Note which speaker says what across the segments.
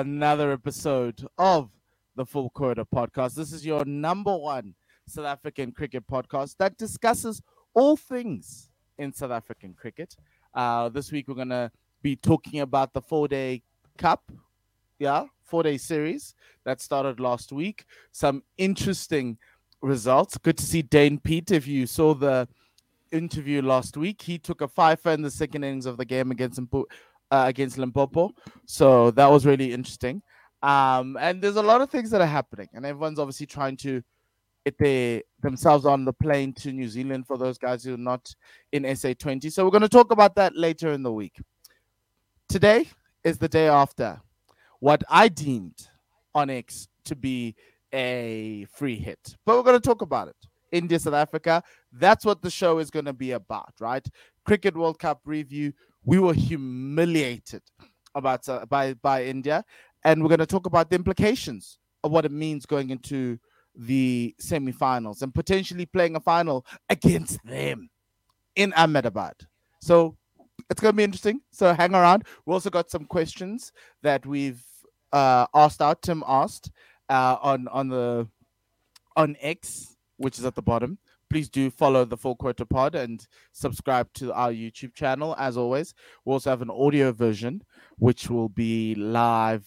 Speaker 1: another episode of the Full Quarter Podcast. This is your number one South African cricket podcast that discusses all things in South African cricket. Uh, this week we're gonna be talking about the four-day cup, yeah, four-day series that started last week. Some interesting results. Good to see Dane Piedt. If you saw the interview last week. He took a five in the second innings of the game against uh, against Limpopo, so that was really interesting. Um, and there's a lot of things that are happening, and everyone's obviously trying to get their themselves on the plane to New Zealand for those guys who are not in SA20. So we're going to talk about that later in the week. Today is the day after what I deemed Onyx to be a free hit, but we're going to talk about it. India, South Africa. That's what the show is going to be about, right? Cricket World Cup review. We were humiliated about uh, by by India, and we're going to talk about the implications of what it means going into the semi-finals and potentially playing a final against them in Ahmedabad. So it's going to be interesting. So hang around. We also got some questions that we've uh, asked out. Tim asked uh, on on the on X which is at the bottom. Please do follow the Full Quarter Pod and subscribe to our YouTube channel. As always, we also have an audio version, which will be live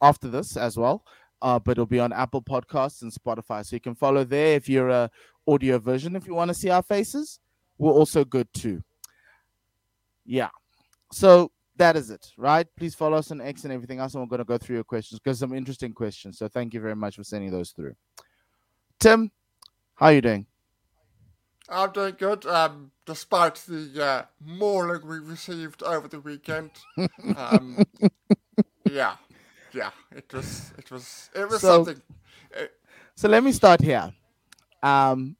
Speaker 1: after this as well. Uh, but it'll be on Apple Podcasts and Spotify, so you can follow there if you're a audio version. If you want to see our faces, we're also good too. Yeah. So that is it, right? Please follow us on X and everything else, and we're going to go through your questions because some interesting questions. So thank you very much for sending those through. Tim, how are you doing?
Speaker 2: I'm doing good, um, despite the uh, mauling we received over the weekend. Um, yeah, yeah, it was, it was, it was so, something. It,
Speaker 1: so let me start here. Um,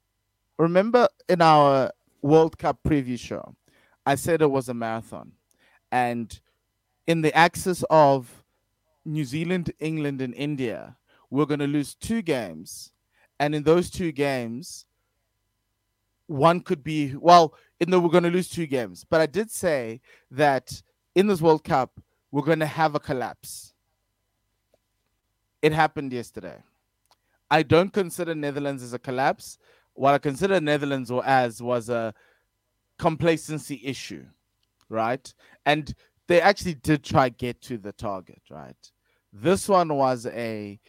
Speaker 1: remember in our World Cup preview show, I said it was a marathon, and in the axis of New Zealand, England, and India, we're going to lose two games and in those two games, one could be well, the we're going to lose two games. But I did say that in this World Cup, we're going to have a collapse. It happened yesterday. I don't consider Netherlands as a collapse. What I consider Netherlands or as was a complacency issue, right? And they actually did try get to the target, right? This one was a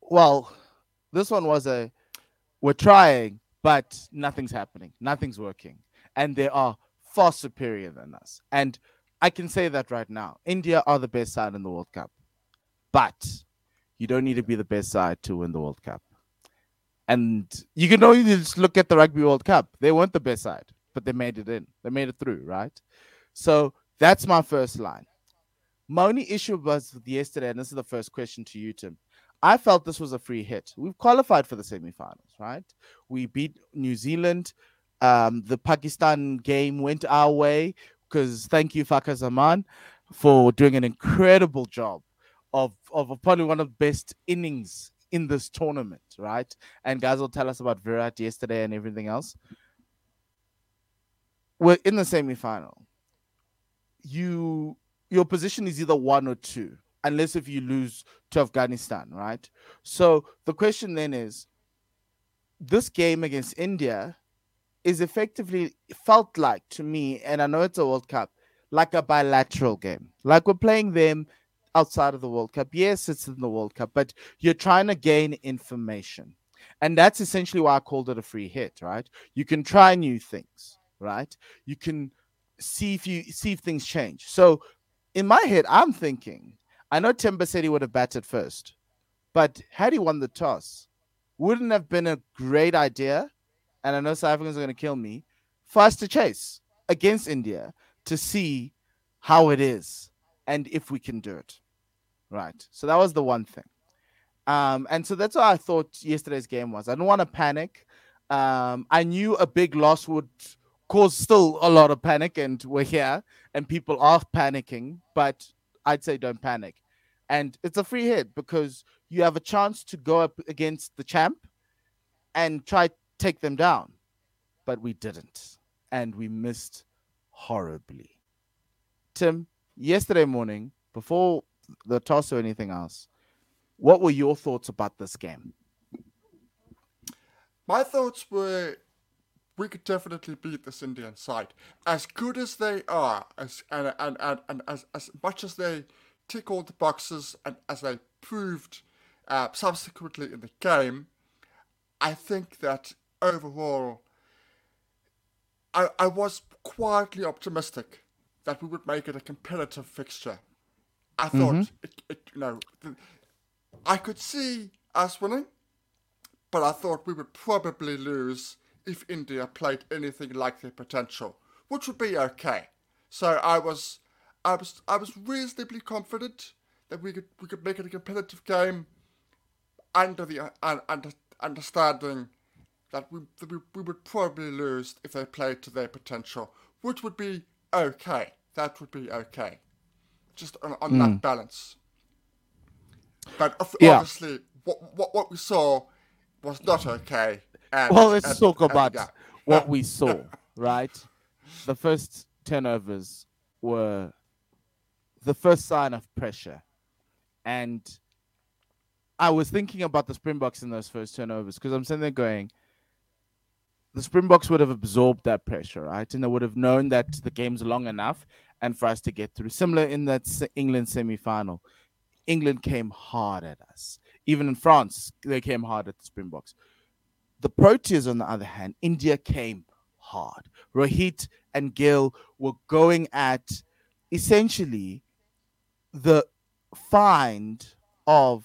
Speaker 1: well, this one was a we're trying, but nothing's happening, nothing's working, and they are far superior than us. And I can say that right now. India are the best side in the World Cup, but you don't need to be the best side to win the World Cup. And you can only just look at the Rugby World Cup. They weren't the best side, but they made it in. They made it through, right? So that's my first line. My only issue was yesterday, and this is the first question to you, Tim. I felt this was a free hit. We've qualified for the semifinals, right? We beat New Zealand. Um, the Pakistan game went our way because thank you, Fakhar Zaman, for doing an incredible job of, of probably one of the best innings in this tournament, right? And guys will tell us about Virat yesterday and everything else. We're in the semifinal. You your position is either one or two unless if you lose to Afghanistan, right? So the question then is this game against India is effectively felt like to me, and I know it's a World Cup, like a bilateral game. Like we're playing them outside of the World Cup. Yes, it's in the World Cup, but you're trying to gain information. And that's essentially why I called it a free hit, right? You can try new things, right? You can see if you see if things change. So in my head, I'm thinking I know Temba said he would have batted first, but had he won the toss, wouldn't have been a great idea. And I know South Africans are going to kill me for us to chase against India to see how it is and if we can do it. Right. So that was the one thing. Um, and so that's what I thought yesterday's game was. I don't want to panic. Um, I knew a big loss would cause still a lot of panic, and we're here, and people are panicking. But I'd say don't panic. And it's a free hit because you have a chance to go up against the champ and try take them down. But we didn't. And we missed horribly. Tim, yesterday morning, before the toss or anything else, what were your thoughts about this game?
Speaker 2: My thoughts were we could definitely beat this Indian side. As good as they are, as and and, and, and as, as much as they tick all the boxes and as they proved uh, subsequently in the game, I think that overall I, I was quietly optimistic that we would make it a competitive fixture. I thought, mm-hmm. it, it, you know, I could see us winning, but I thought we would probably lose if India played anything like their potential, which would be okay. So I was, I was, I was reasonably confident that we could we could make it a competitive game, under the uh, under, understanding that we, that we we would probably lose if they played to their potential, which would be okay. That would be okay, just on, on mm. that hmm. balance. But obviously, yeah. what, what what we saw was not okay.
Speaker 1: And, well, let's and, talk about what we saw, right? The first turnovers were the first sign of pressure. And I was thinking about the Springboks in those first turnovers because I'm sitting there going, the Springboks would have absorbed that pressure, right? And they would have known that the game's long enough and for us to get through. Similar in that England semi final. England came hard at us. Even in France, they came hard at the Springboks. The Proteas, on the other hand, India came hard. Rohit and Gill were going at essentially the find of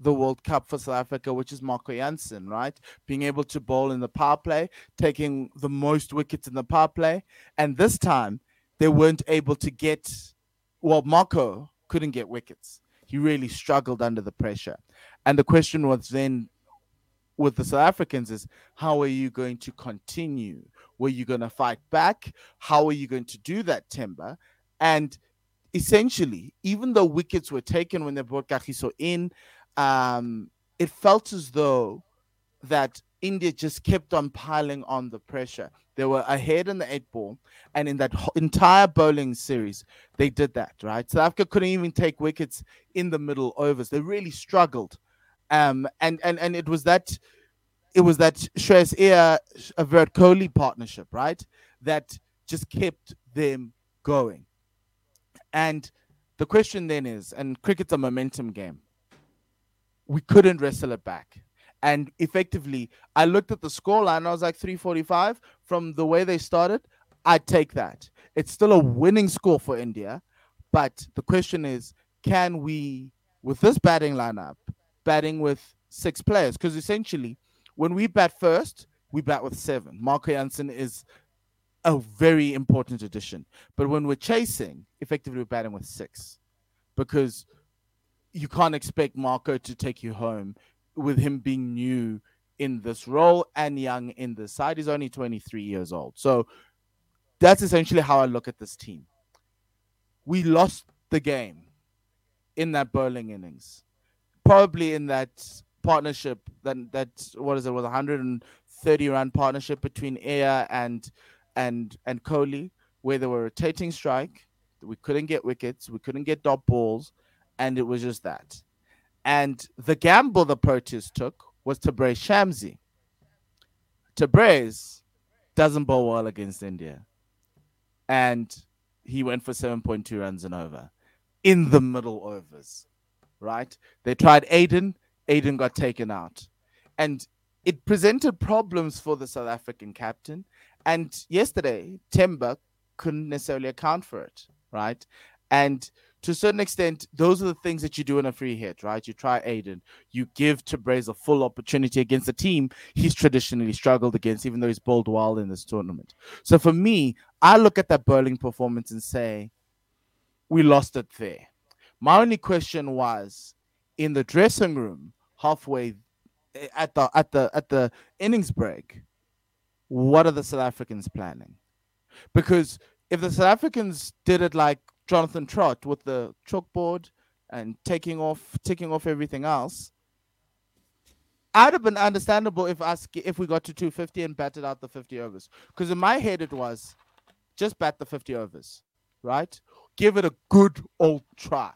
Speaker 1: the World Cup for South Africa, which is Marco Jansen, right? Being able to bowl in the power play, taking the most wickets in the power play. And this time, they weren't able to get, well, Marco couldn't get wickets. He really struggled under the pressure. And the question was then with the South Africans is how are you going to continue? Were you going to fight back? How are you going to do that, Temba? And essentially, even though wickets were taken when they brought Kagiso in, um, it felt as though that India just kept on piling on the pressure. They were ahead in the eight ball, and in that entire bowling series, they did that, right? South Africa couldn't even take wickets in the middle overs. They really struggled um, and and and it was that it was that Shreyas Iyer Virat Kohli partnership, right? That just kept them going. And the question then is, and cricket's a momentum game. We couldn't wrestle it back. And effectively, I looked at the scoreline, I was like 345 from the way they started. I'd take that. It's still a winning score for India. But the question is, can we, with this batting lineup, batting with six players because essentially, when we bat first, we bat with seven. Marco Jansen is a very important addition. But when we're chasing, effectively, we're batting with six because you can't expect Marco to take you home with him being new in this role and young in the side. He's only 23 years old. So that's essentially how I look at this team. We lost the game in that bowling innings probably in that partnership that that what is it was 130 run partnership between Iyer and and and Kohli where they were rotating strike. We couldn't get wickets, we couldn't get dot balls, and it was just that. And the gamble the Proteas took was Tabraiz Shamsi. Tabraiz doesn't bowl well against India. And he went for 7.2 runs and over in the middle overs right? They tried Aiden, Aiden got taken out. And it presented problems for the South African captain. And yesterday, Temba couldn't necessarily account for it, right? And to a certain extent, those are the things that you do in a free hit, right? You try Aiden, you give Tabraiz a full opportunity against a team he's traditionally struggled against, even though he's bowled well in this tournament. So for me, I look at that bowling performance and say, we lost it there. My only question was in the dressing room halfway eh, at the at the at the innings break, what are the South Africans planning? Because if the South Africans did it like Jonathan Trott with the chalkboard and taking off taking off everything else, I'd have been understandable if us if we got to 250 and batted out the 50 overs. Because in my head it was just bat the 50 overs, right? Give it a good old try,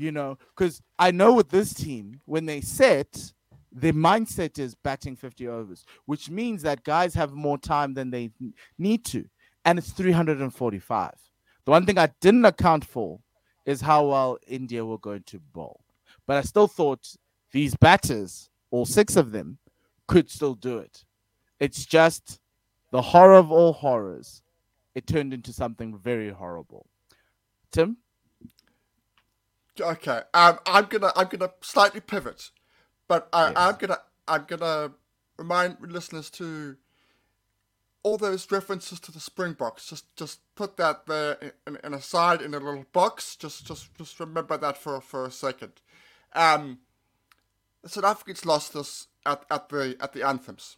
Speaker 1: you know, because I know with this team, when they set, the mindset is batting 50 overs, which means that guys have more time than they need to. And it's 345. The one thing I didn't account for is how well India were going to bowl. But I still thought these batters, all six of them, could still do it. It's just the horror of all horrors. It turned into something very horrible. Tim?
Speaker 2: Okay. Um, I'm gonna I'm gonna slightly pivot, but I,
Speaker 1: Yes.
Speaker 2: I'm gonna I'm gonna remind listeners to all those references to the Springboks. Just just put that there in, in, in a side in a little box. Just just just remember that for for a second. Um, the South Africans lost us at, at the at the anthems.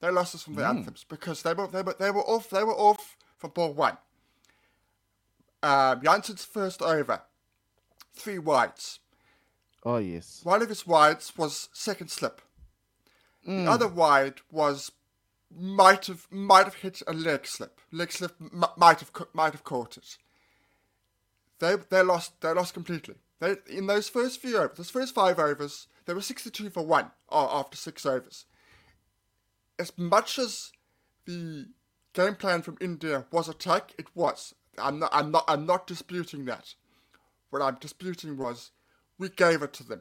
Speaker 2: They lost us from the anthems because they were they were they were off they were off from ball one. Um, Jansen's first over, three wides.
Speaker 1: Oh, yes.
Speaker 2: One of his wides was second slip. The hmm. other wide was might have might have hit a leg slip. Leg slip m- might have might have caught it. They they lost they lost completely. They in those first few overs, those first five overs, they were sixty two for one after six overs. As much as the game plan from India was attack, it was. I'm not I'm not I'm not disputing that. What I'm disputing was we gave it to them.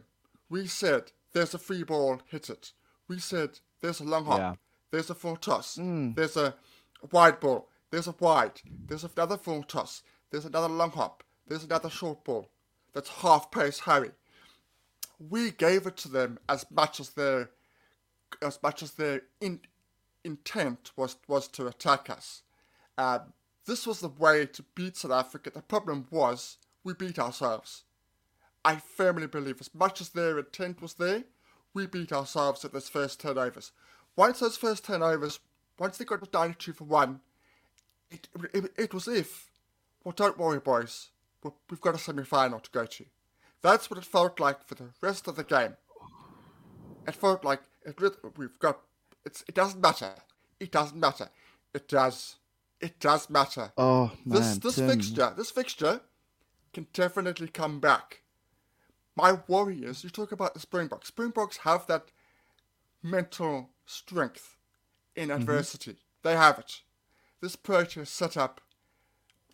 Speaker 2: We said there's a free ball, hit it. We said there's a long hop,
Speaker 1: Yeah.
Speaker 2: there's a full toss, there's a wide ball, there's a wide, there's another full toss, there's another long hop, there's another short ball. That's half pace Harry. We gave it to them as much as their as much as their in, intent was was to attack us. Um, this was the way to beat South Africa. The problem was we beat ourselves. I firmly believe, as much as their intent was there, we beat ourselves at those first turnovers. overs. Once those first turnovers, once they got to 92 for one, it, it, it was if, well, don't worry, boys, we- we've got a semi final to go to. That's what it felt like for the rest of the game. It felt like it, we've got. It's, it doesn't matter. It doesn't matter. It does. It does matter.
Speaker 1: Oh, man.
Speaker 2: This this
Speaker 1: Tim.
Speaker 2: fixture, this fixture, can definitely come back. My worry is, you talk about the Springboks. Springboks have that mental strength in
Speaker 1: Mm-hmm.
Speaker 2: adversity. They have it. This Proteas setup,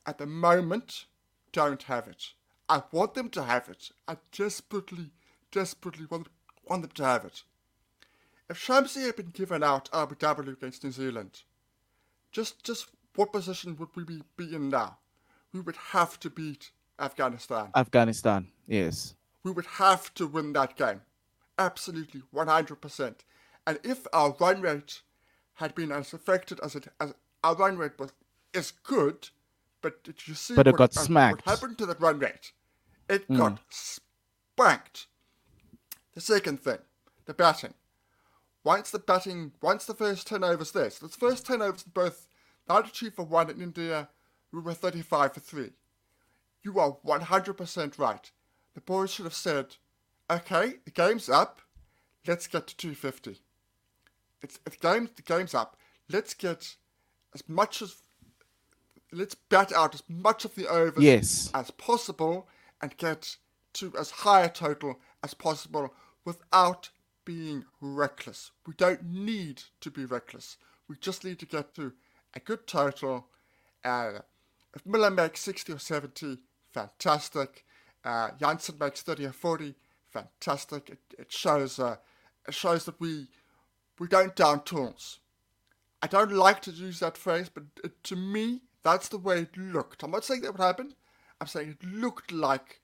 Speaker 2: at the moment, don't have it. I want them to have it. I desperately, desperately want, want them to have it. If Shamsi had been given out LBW against New Zealand, just just what position would we be, be in now? We would have to beat Afghanistan.
Speaker 1: Afghanistan. Yes.
Speaker 2: We would have to win that game. Absolutely, 100%. And if our run rate had been as affected as it as our run rate was is good, but did you see
Speaker 1: But it
Speaker 2: what,
Speaker 1: got
Speaker 2: uh,
Speaker 1: smacked.
Speaker 2: what happened to that run rate? It got spanked. The second thing, the batting. Once the batting, once the first 10 overs there, so the first 10 overs in both 92 for 1 in India, we were 35 for 3. You are 100% right. The boys should have said, okay, the game's up, let's get to 250. It's, the, game, the game's up, let's get as much as, let's bat out as much of the overs
Speaker 1: Yes.
Speaker 2: as possible and get to as high a total as possible without being reckless. We don't need to be reckless. We just need to get to a good total. Uh, if Miller makes 60 or 70, fantastic. Uh, Jansen makes 30 or 40, fantastic. It, it shows uh, it shows that we we don't down tools. I don't like to use that phrase, but it, to me, that's the way it looked. I'm not saying that would happen. I'm saying it looked like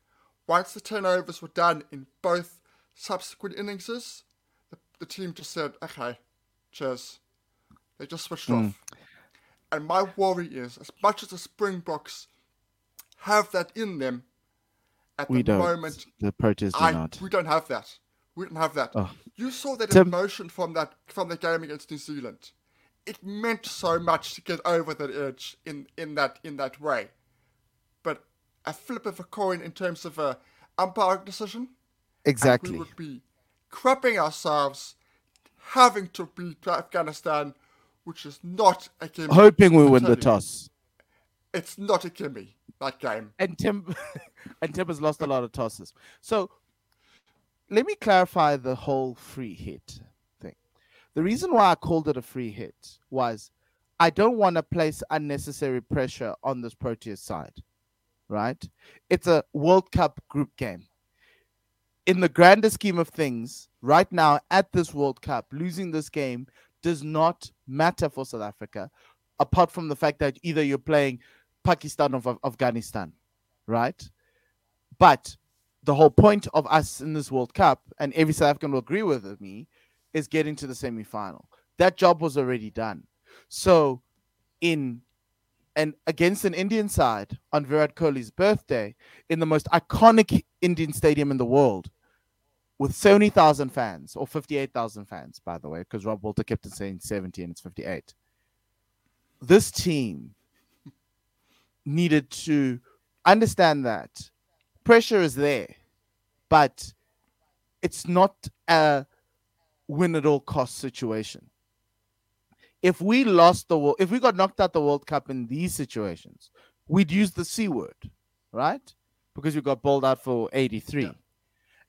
Speaker 2: once the turnovers were done in both subsequent innings, the, the team just said, okay, cheers. They just switched off. And my worry is, as much as the Springboks have that in them, at
Speaker 1: We
Speaker 2: the
Speaker 1: don't.
Speaker 2: moment,
Speaker 1: The Proteas do
Speaker 2: I,
Speaker 1: not.
Speaker 2: we don't have that. We don't have that.
Speaker 1: Oh.
Speaker 2: You saw that
Speaker 1: Tim-
Speaker 2: emotion from that from the game against New Zealand. It meant so much to get over that edge in, in that in that way. But a flip of a coin in terms of a umpire decision,
Speaker 1: Exactly.
Speaker 2: we would be crapping ourselves, having to beat Afghanistan, which is not a game.
Speaker 1: Hoping we win the toss.
Speaker 2: it's not a gimme that game.
Speaker 1: And Tim and Tim has lost a lot of tosses. So let me clarify the whole free hit thing. The reason why I called it a free hit was I don't want to place unnecessary pressure on this Proteas side, right? It's a World Cup group game. In the grander scheme of things, right now at this World Cup, losing this game does not matter for South Africa, apart from the fact that either you're playing Pakistan of Afghanistan, right? But the whole point of us in this World Cup, and every South African will agree with me, is getting to the semi final. That job was already done. So, in and against an Indian side on Virat Kohli's birthday in the most iconic Indian stadium in the world, with 70,000 fans or 58,000 fans, by the way, because Rob Walter kept saying 70 and it's 58. This team needed to understand that pressure is there, but it's not a win at all cost situation. If we lost the world, if we got knocked out the World Cup in these situations, we'd use the C word, right? Because we got bowled out for 83. Yeah.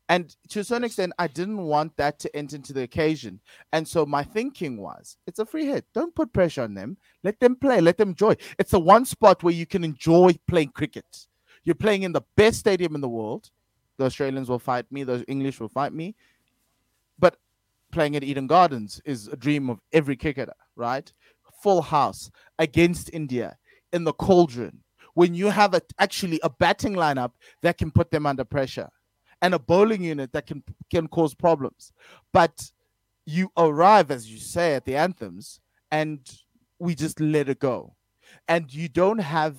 Speaker 1: And to a certain extent, I didn't want that to enter into the occasion. And so my thinking was it's a free hit. Don't put pressure on them. Let them play. Let them enjoy. It's the one spot where you can enjoy playing cricket. You're playing in the best stadium in the world. The Australians will fight me, the English will fight me. But playing at Eden Gardens is a dream of every cricketer, right? Full house against India in the cauldron. When you have a, actually a batting lineup that can put them under pressure and a bowling unit that can can cause problems. But you arrive, as you say, at the anthems, and we just let it go. And you don't have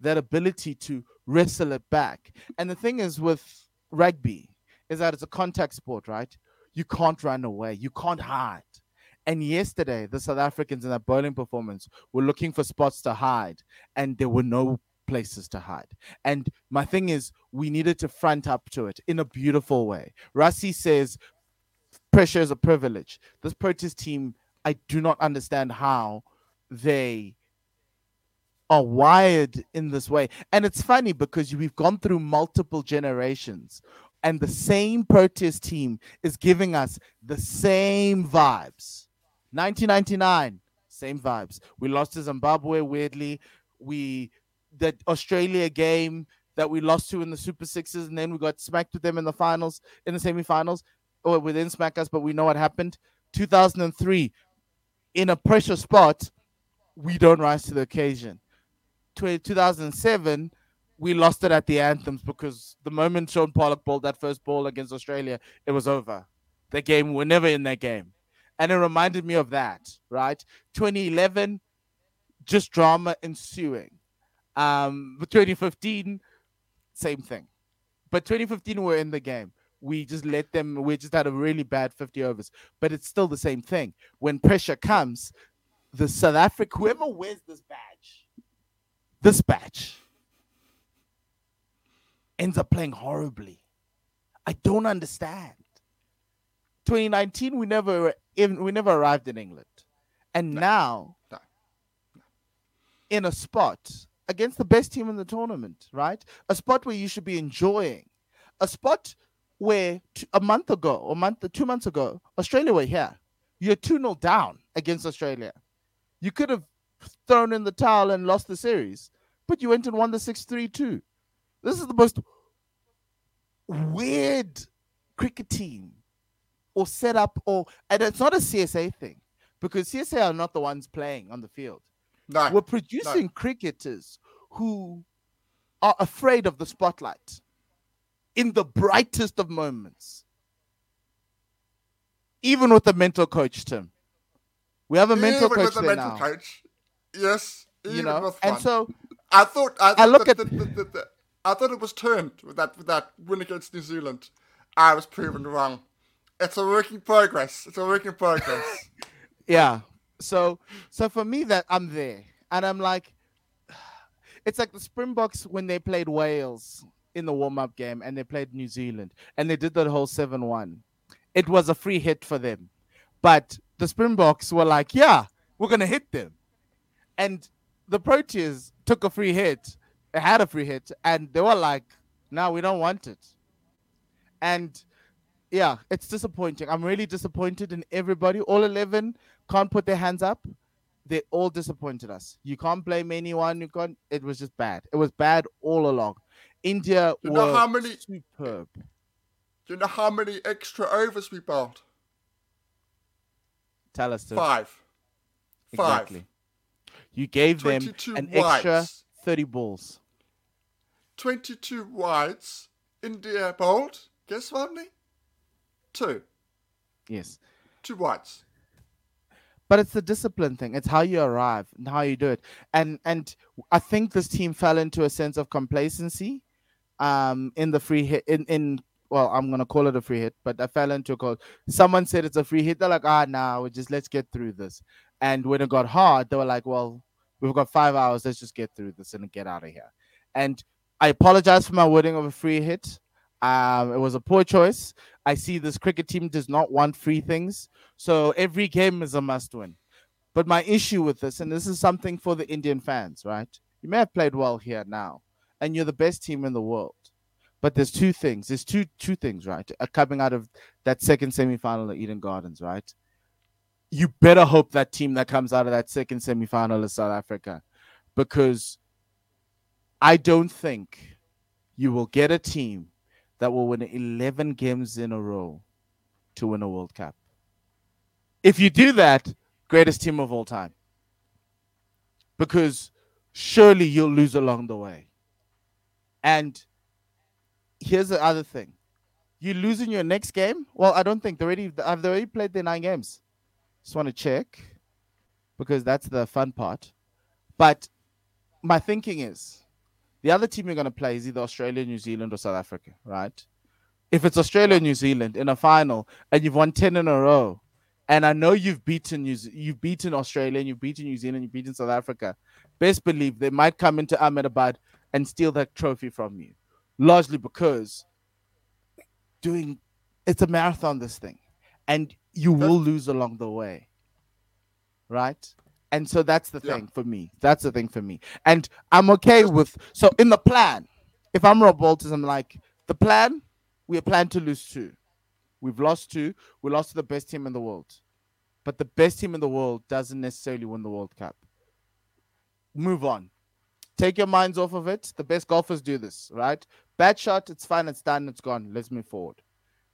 Speaker 1: that ability to wrestle it back. And the thing is with rugby is that it's a contact sport, right? You can't run away, you can't hide. And yesterday, the South Africans in that bowling performance were looking for spots to hide, and there were no places to hide. And my thing is, we needed to front up to it in a beautiful way. Rassie says pressure is a privilege. This Proteas team, I do not understand how they are wired in this way. And it's funny because we've gone through multiple generations and the same Proteas team is giving us the same vibes. 1999, same vibes. We lost to Zimbabwe weirdly. We that Australia game that we lost to in the Super Sixes, and then we got smacked with them in the finals, in the semifinals, or within smack us, but we know what happened. 2003, in a pressure spot, we don't rise to the occasion. 2007, we lost it at the anthems because the moment Shaun Pollock bowled that first ball against Australia, it was over. The game, we're never in that game. And it reminded me of that, right? 2011, just drama ensuing. Um, but 2015, same thing. But 2015, we're in the game. We just let them, we just had a really bad 50 overs. But it's still the same thing. When pressure comes, the South Africa, whoever wears this badge, this badge, ends up playing horribly. I don't understand. 2019, we never even we never arrived in England, and no. now, no. in a spot against the best team in the tournament, right? A spot where you should be enjoying, a spot where t- a month ago or month two months ago, Australia were here. You're 2 0 down against Australia. You could have thrown in the towel and lost the series, but you went and won the 6 3 2. This is the most weird cricket team or setup, or, and it's not a CSA thing because CSA are not the ones playing on the field. No, we're producing no. cricketers who are afraid of the spotlight in the brightest of moments. Even with the mental coach, Tim. We have a
Speaker 2: even
Speaker 1: mental coach
Speaker 2: with
Speaker 1: there
Speaker 2: mental
Speaker 1: now.
Speaker 2: coach. Yes,
Speaker 1: you know, and so
Speaker 2: I thought I, thought
Speaker 1: I look at
Speaker 2: the, the, the, I thought it was turned with that with that win against New Zealand. I was proven wrong. It's a work in progress. It's a work in progress.
Speaker 1: yeah, so so for me that I'm there and I'm like it's like the Springboks when they played Wales in the warm-up game and they played New Zealand and they did that whole 7-1. It was a free hit for them. But the Springboks were like, yeah, we're going to hit them. And the Proteas took a free hit, had a free hit, and they were like, "No, we don't want it." And yeah, it's disappointing. I'm really disappointed in everybody. All 11 can't put their hands up. They all disappointed us. You can't blame anyone. You can't. It was just bad. It was bad all along. India
Speaker 2: You
Speaker 1: were
Speaker 2: know how many-
Speaker 1: superb.
Speaker 2: Do you know how many extra overs we bowled?
Speaker 1: Tell us to
Speaker 2: Five. Five.
Speaker 1: exactly. You gave them
Speaker 2: 22
Speaker 1: an extra 30 balls.
Speaker 2: 22 wides. India bowled. Guess how many? Two.
Speaker 1: Yes.
Speaker 2: Two wides.
Speaker 1: but it's the discipline thing. It's how you arrive and how you do it. And and i think this team fell into a sense of complacency um in the free hit in in well i'm gonna call it a free hit but i fell into a call someone said it's a free hit. They're like ah nah we just let's get through this. And when it got hard they were like well we've got five hours. Let's just get through this and get out of here. And i apologize for my wording of a free hit um it was a poor choice i see this cricket team does not want free things so every game is a must win. But my issue with this, and this is something for the Indian fans, right? You may have played well here now, and you're the best team in the world. But there's two things. There's two two things, right? Uh, coming out of that second semi-final at Eden Gardens, right? You better hope that team that comes out of that second semi-final is South Africa, because I don't think you will get a team that will win 11 games in a row to win a World Cup. If you do that, greatest team of all time. Because surely you'll lose along the way. And here's the other thing. You lose in your next game? Well, I don't think they already they already played their nine games. Just want to check because that's the fun part. But my thinking is the other team you're going to play is either Australia, New Zealand, or South Africa, right? If it's Australia, New Zealand in a final, and you've won ten in a row, and I know you've beaten New you've beaten Australia, and you've beaten New Zealand, you've beaten South Africa. Best believe they might come into Ahmedabad and steal that trophy from you, largely because doing it's a marathon. This thing, and you will lose along the way, right? And so that's the
Speaker 2: Yeah.
Speaker 1: thing for me. That's the thing for me. And I'm okay with so in the plan, if I'm Rob Walters, I'm like, the plan, we plan to lose two. We've lost two. We lost to the best team in the world. But the best team in the world doesn't necessarily win the World Cup. Move on. Take your minds off of it. The best golfers do this, right? Bad shot, it's fine, it's done, it's gone. Let's move forward.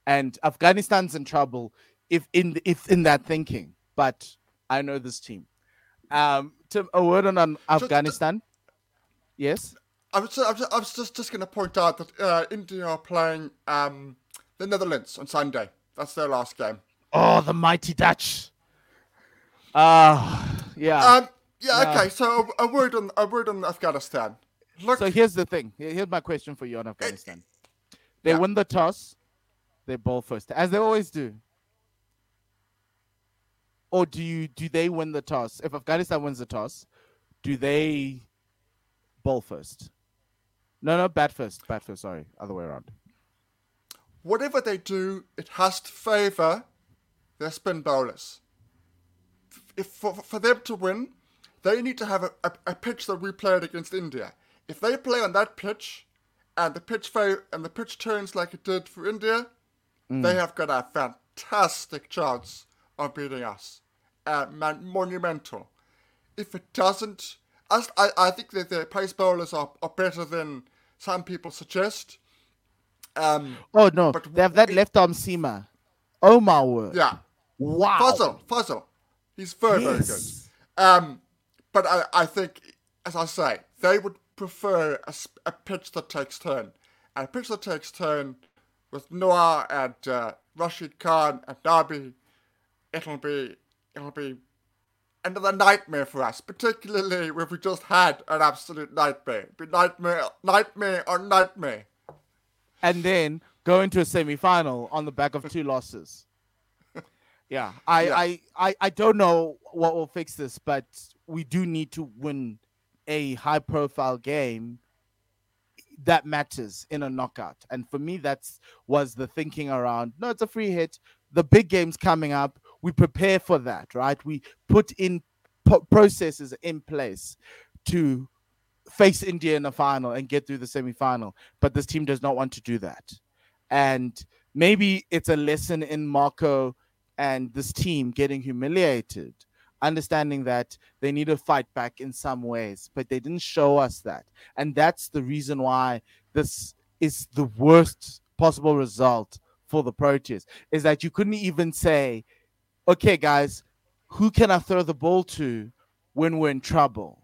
Speaker 1: And Afghanistan's in trouble if in if in that thinking. But I know this team. Um, Tim, a word on, on Afghanistan. Yes.
Speaker 2: I was, I was, I was just, just going to point out that uh, India are playing um, the Netherlands on Sunday. That's their last game.
Speaker 1: Oh, the mighty Dutch. Ah, yeah.
Speaker 2: Um, yeah,
Speaker 1: Yeah.
Speaker 2: okay. So a, a word on a word on Afghanistan. Look,
Speaker 1: So here's the thing. Here's my question for you on Afghanistan. They
Speaker 2: yeah.
Speaker 1: win the toss, they bowl first, as they always do. Or do you do they win the toss? If Afghanistan wins the toss, do they bowl first? No, no, bat first. Bat first. Sorry, other way around.
Speaker 2: whatever they do, it has to favour their spin bowlers. If for, for them to win, they need to have a, a, a pitch that we played against India. If they play on that pitch, and the pitch fa- and the pitch turns like it did for India, mm. they have got a fantastic chance of beating us. Uh, man, monumental. If it doesn't, as I, I think that the pace bowlers are, are better than some people suggest. Um,
Speaker 1: Oh no,
Speaker 2: But
Speaker 1: they have that
Speaker 2: we-
Speaker 1: left arm seamer. Oh my word!
Speaker 2: yeah.
Speaker 1: Wow.
Speaker 2: Fuzzle, Fuzzle. He's very, very good. Um, but I, I think, as I say, they would prefer a, a pitch that takes turn. And a pitch that takes turn with Noor and uh, Rashid Khan and Darby, it'll be, it'll be another nightmare for us, particularly if we just had an absolute nightmare. It'd be nightmare, nightmare or nightmare.
Speaker 1: and then go into a semi-final on the back of two losses. Yeah, I,
Speaker 2: Yeah.
Speaker 1: I, I, I don't know what will fix this, but we do need to win a high-profile game that matters in a knockout. And for me, that's was the thinking around. No, it's a free hit. The big game's coming up. We prepare for that, right? We put in processes in place to face India in the final and get through the semi-final. But this team does not want to do that. And maybe it's a lesson in Marco and this team getting humiliated, understanding that they need to fight back in some ways, but they didn't show us that. And that's the reason why this is the worst possible result for the Proteas is that you couldn't even say, okay, guys, who can I throw the ball to when we're in trouble?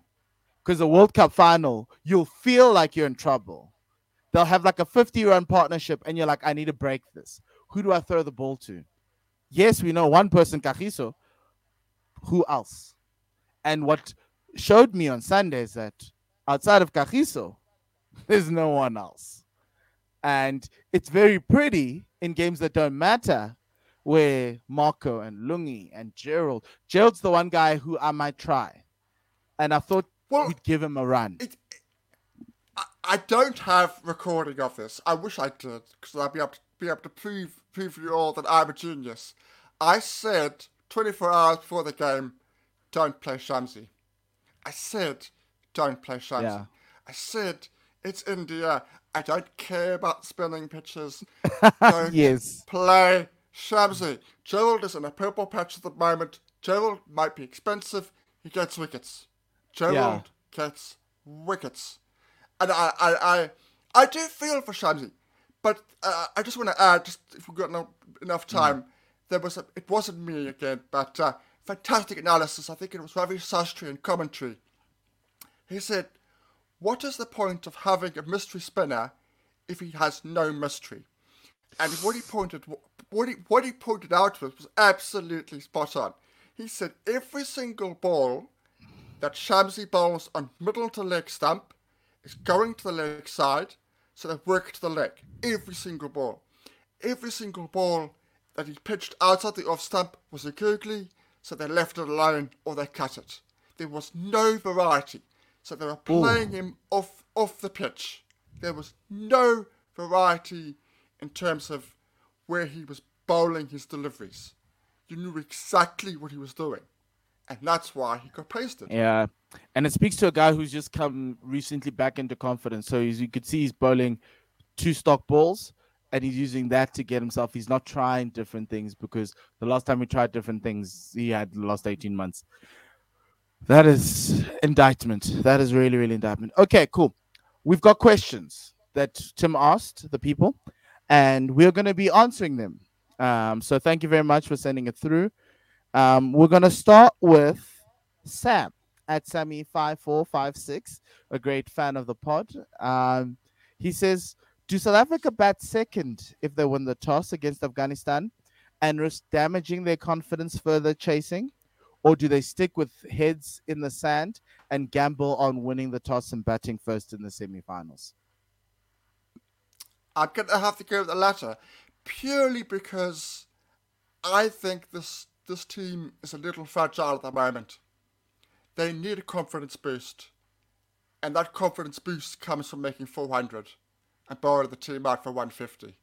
Speaker 1: Because the World Cup final, you'll feel like you're in trouble. They'll have like a 50 run partnership, and you're like, I need to break this. Who do I throw the ball to? Yes, we know one person, Kagiso. Who else? And what showed me on Sunday is that outside of Kagiso, there's no one else. And it's very pretty in games that don't matter, where Marco and Lungi and Gerald. Gerald's the one guy who I might try. And I thought well, we'd give him a run. It,
Speaker 2: I, I don't have recording of this. I wish I did, because I'd be able, to, be able to prove, prove you all that I'm a genius. I said 24 hours before the game, don't play Shamsi. I said, don't play Shamsi. Yeah. I said, it's India. I don't care about spinning pitches. Don't
Speaker 1: yes.
Speaker 2: play Shamsi. Gerald is in a purple patch at the moment. Gerald might be expensive. He gets wickets. Gerald yeah. gets wickets. And I, I, I, I do feel for Shamsi. But uh, I just want to add, just if we've got no, enough mm. time, mm. there was a, it wasn't me again, but uh, fantastic analysis. I think it was Ravi Shastri in commentary. He said, what is the point of having a mystery spinner if he has no mystery? And what he pointed what he what he pointed out was, was absolutely spot on. He said every single ball that Shamsi bowls on middle to leg stump is going to the leg side, so they work to the leg. Every single ball. Every single ball that he pitched outside the off stump was a googly, so they left it alone or they cut it. There was no variety. So they were playing Ooh. him off off the pitch. There was no variety in terms of where he was bowling his deliveries. You knew exactly what he was doing. And that's why he got pasted.
Speaker 1: Yeah. And it speaks to a guy who's just come recently back into confidence. So you could see he's bowling two stock balls and he's using that to get himself. He's not trying different things because the last time he tried different things, he had the last 18 months. That is indictment. That is really, really indictment. Okay, cool. We've got questions that Tim asked the people, and we're going to be answering them. Um, so thank you very much for sending it through. Um, we're going to start with Sam at Sammy5456, a great fan of the pod. Um, he says, Do South Africa bat second if they win the toss against Afghanistan and risk damaging their confidence further chasing? or do they stick with heads in the sand and gamble on winning the toss and batting first in the semi-finals?
Speaker 2: I'm gonna have to go with the latter, purely because I think this this team is a little fragile at the moment. They need a confidence boost, and that confidence boost comes from making 400 and borrowing the team out for 150.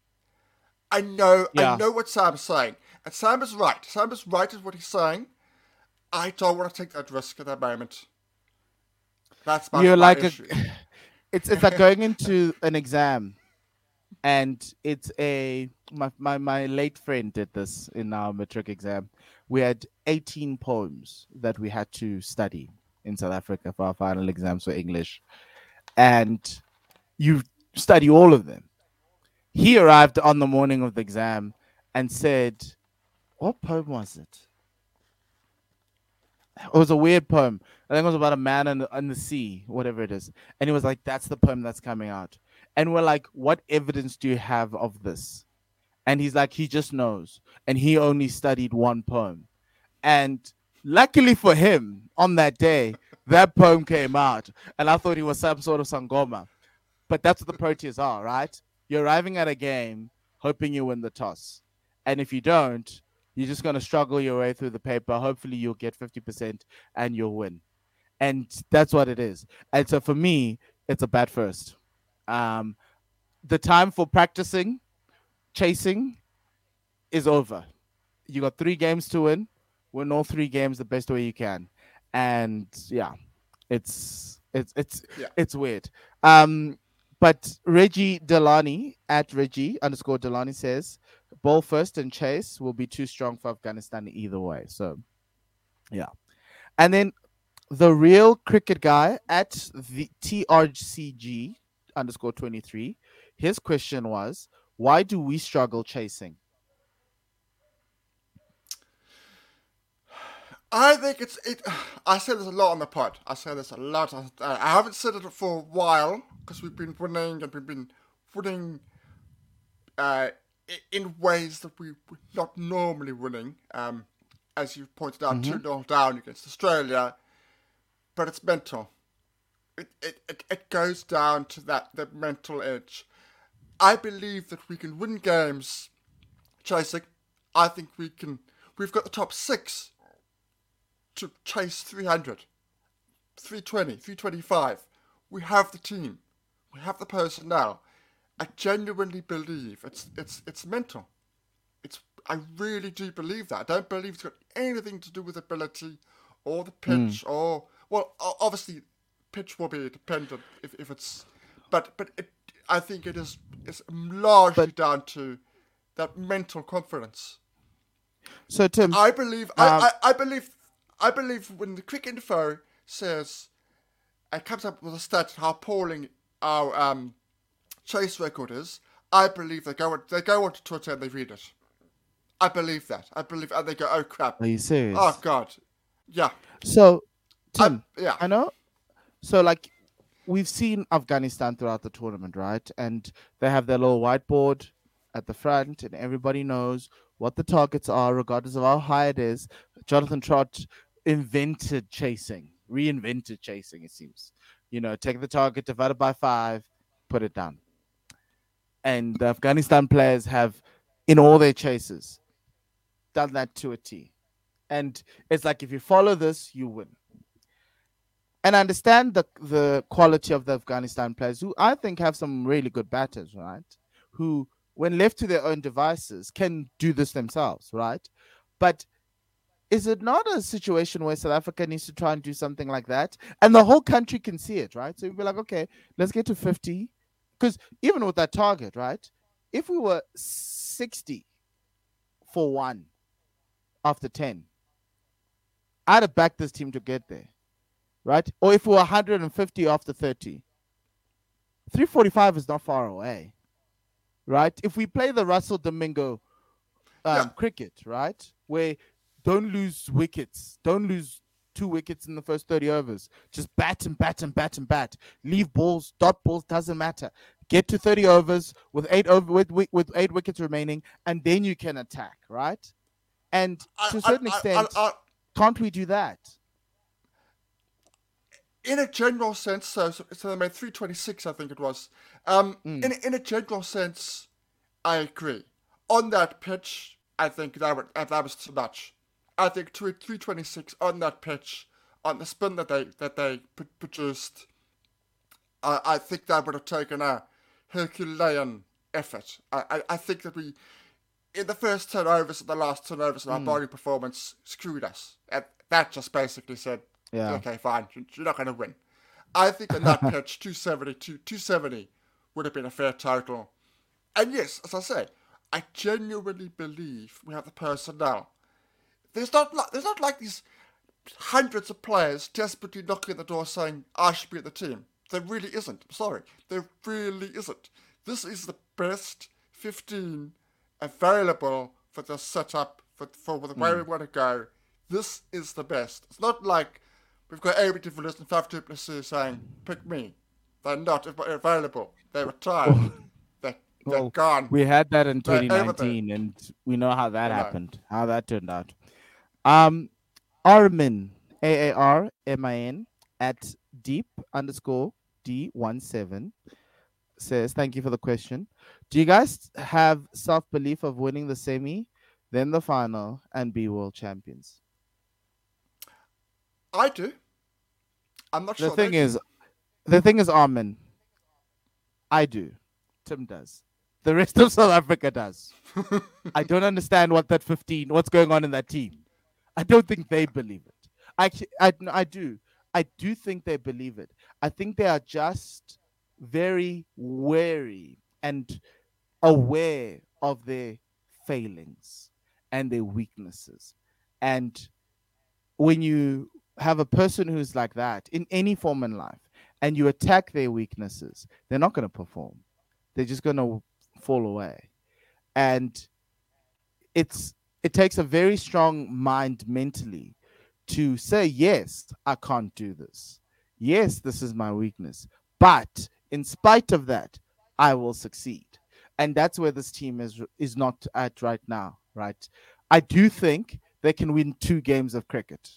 Speaker 2: I know, yeah. I know what Sam's saying, and Sam is right. Sam is right in what he's saying. I don't want to take that risk at that moment. That's my,
Speaker 1: You're
Speaker 2: my
Speaker 1: like issue. a, it's it's like going into an exam, and it's a my, my my late friend did this in our matric exam. We had 18 poems that we had to study in South Africa for our final exams for English, and you study all of them. He arrived on the morning of the exam and said, "What poem was it?" it was a weird poem. I think it was about a man in the, in the sea, whatever it is. And he was like, "That's the poem that's coming out." And we're like, "What evidence do you have of this?" And he's like, "He just knows." And he only studied one poem. And luckily for him, on that day, that poem came out, and I thought he was some sort of sangoma. But that's what the Proteas are, right? You're arriving at a game hoping you win the toss, and if you don't, you're just going to struggle your way through the paper. Hopefully, you'll get 50% and you'll win. And that's what it is. And so for me, it's a bad first. Um, the time for practicing, chasing is over. You got three games to win. Win all three games the best way you can. And yeah, it's It's it's
Speaker 2: Yeah.
Speaker 1: it's weird. Um, but Reggie Delani at Reggie underscore Delani says ball first and chase will be too strong for Afghanistan either way. So, yeah. And then the real cricket guy at the TRCG underscore 23, his question was, why do we struggle chasing?
Speaker 2: I think it's it. I say this a lot on the pod. I say this a lot. I, I haven't said it for a while because we've been winning and we've been winning uh, in ways that we- we're not normally winning. Um, as you pointed out, two 0 down against Australia, but it's mental. It, it it goes down to that that mental edge. I believe that we can win games chasing. I think we can. We've got the top six to chase 300, 320, 325. We have the team. We have the personnel. I genuinely believe it's it's it's mental. It's I really do believe that. I don't believe it's got anything to do with ability or the hmm. pitch or well obviously pitch will be dependent if, if it's but but it I think it is it's largely down to that mental confidence.
Speaker 1: So, Tim,
Speaker 2: I believe
Speaker 1: Um,
Speaker 2: I, I, I believe I believe when the quick info says it comes up with a stat how appalling our um, chase record is, I believe they go on, they go onto Twitter and they read it. I believe that. I believe and they go, oh crap.
Speaker 1: are you serious?
Speaker 2: Oh god. Yeah.
Speaker 1: So,
Speaker 2: I,
Speaker 1: Tim,
Speaker 2: yeah.
Speaker 1: I know. So, like, we've seen Afghanistan throughout the tournament, right? And they have their little whiteboard at the front, and everybody knows what the targets are, regardless of how high it is. Jonathan Trott invented chasing, reinvented chasing, it seems. You know, take the target, divide it by five, put it down. And the Afghanistan players have, in all their chases, done that to a T. And it's like if you follow this, you win and I understand the the quality of the Afghanistan players, who I think have some really good batters, right? Who, when left to their own devices, can do this themselves, right? But is it not a situation where South Africa needs to try and do something like that, and the whole country can see it, right? So you'd be like, okay, let's get to fifty, because even with that target, right? If we were sixty for one after ten, I'd have backed this team to get there right? Or if we're 150 after 30, 345 is not far away, right? If we play the Russell Domingo um,
Speaker 2: Yeah.
Speaker 1: cricket, right, where don't lose wickets, don't lose two wickets in the first 30 overs, just bat and bat and bat and bat, leave balls, dot balls, doesn't matter. Get to 30 overs with eight over with, with, eight wickets remaining, and then you can attack, right? And to a
Speaker 2: I-
Speaker 1: certain
Speaker 2: I- I-
Speaker 1: extent,
Speaker 2: I-
Speaker 1: can't we do that?
Speaker 2: In a general sense, so, so, they made 326, I think it was. Um,
Speaker 1: Mm.
Speaker 2: in, in a general sense, I agree. On that pitch, I think that, would, that was too much. I think two- 326 on that pitch, on the spin that they that they produced, I I think that would have taken a Herculean effort. I, I, I think that we, in the first 10 overs and the last 10 overs of our bowling performance, screwed us. And that just basically said,
Speaker 1: Yeah.
Speaker 2: okay, fine, you- you're not going to win. I think in that pitch, 270, 270 would have been a fair total. And yes, as I say, I genuinely believe we have the personnel. There's not like, there's not like these hundreds of players desperately knocking at the door saying, I should be at the team. There really isn't. I'm sorry. There really isn't. This is the best 15 available for the setup, for, for the way we hmm. want to go. This is the best. It's not like we've got AB de Villiers and Faf du Plessis saying, pick me. They're not available. They're retired. they're, they're
Speaker 1: Well,
Speaker 2: gone.
Speaker 1: We had that in
Speaker 2: They're over there.
Speaker 1: 2019, and we know how that happened, how that turned out. Um, Armin, A A R M I N, at deep underscore D17 says, Thank you for the question. Do you guys have self belief of winning the semi, then the final, and be world champions?
Speaker 2: I do. I'm not
Speaker 1: The
Speaker 2: sure.
Speaker 1: The
Speaker 2: thing
Speaker 1: is, the thing is, Armin, I do. Tim does. The rest of South Africa does. I don't understand what that 15, what's going on in that team. I don't think they believe it. I, I, I do. I do think they believe it. I think they are just very wary and aware of their failings and their weaknesses. And when you have a person who's like that in any form in life and you attack their weaknesses, they're not going to perform. They're just going to fall away. And it's it takes a very strong mind mentally to say yes, I can't do this. Yes, this is my weakness. But in spite of that, I will succeed. And that's where this team is is not at right now, right? I do think they can win two games of cricket.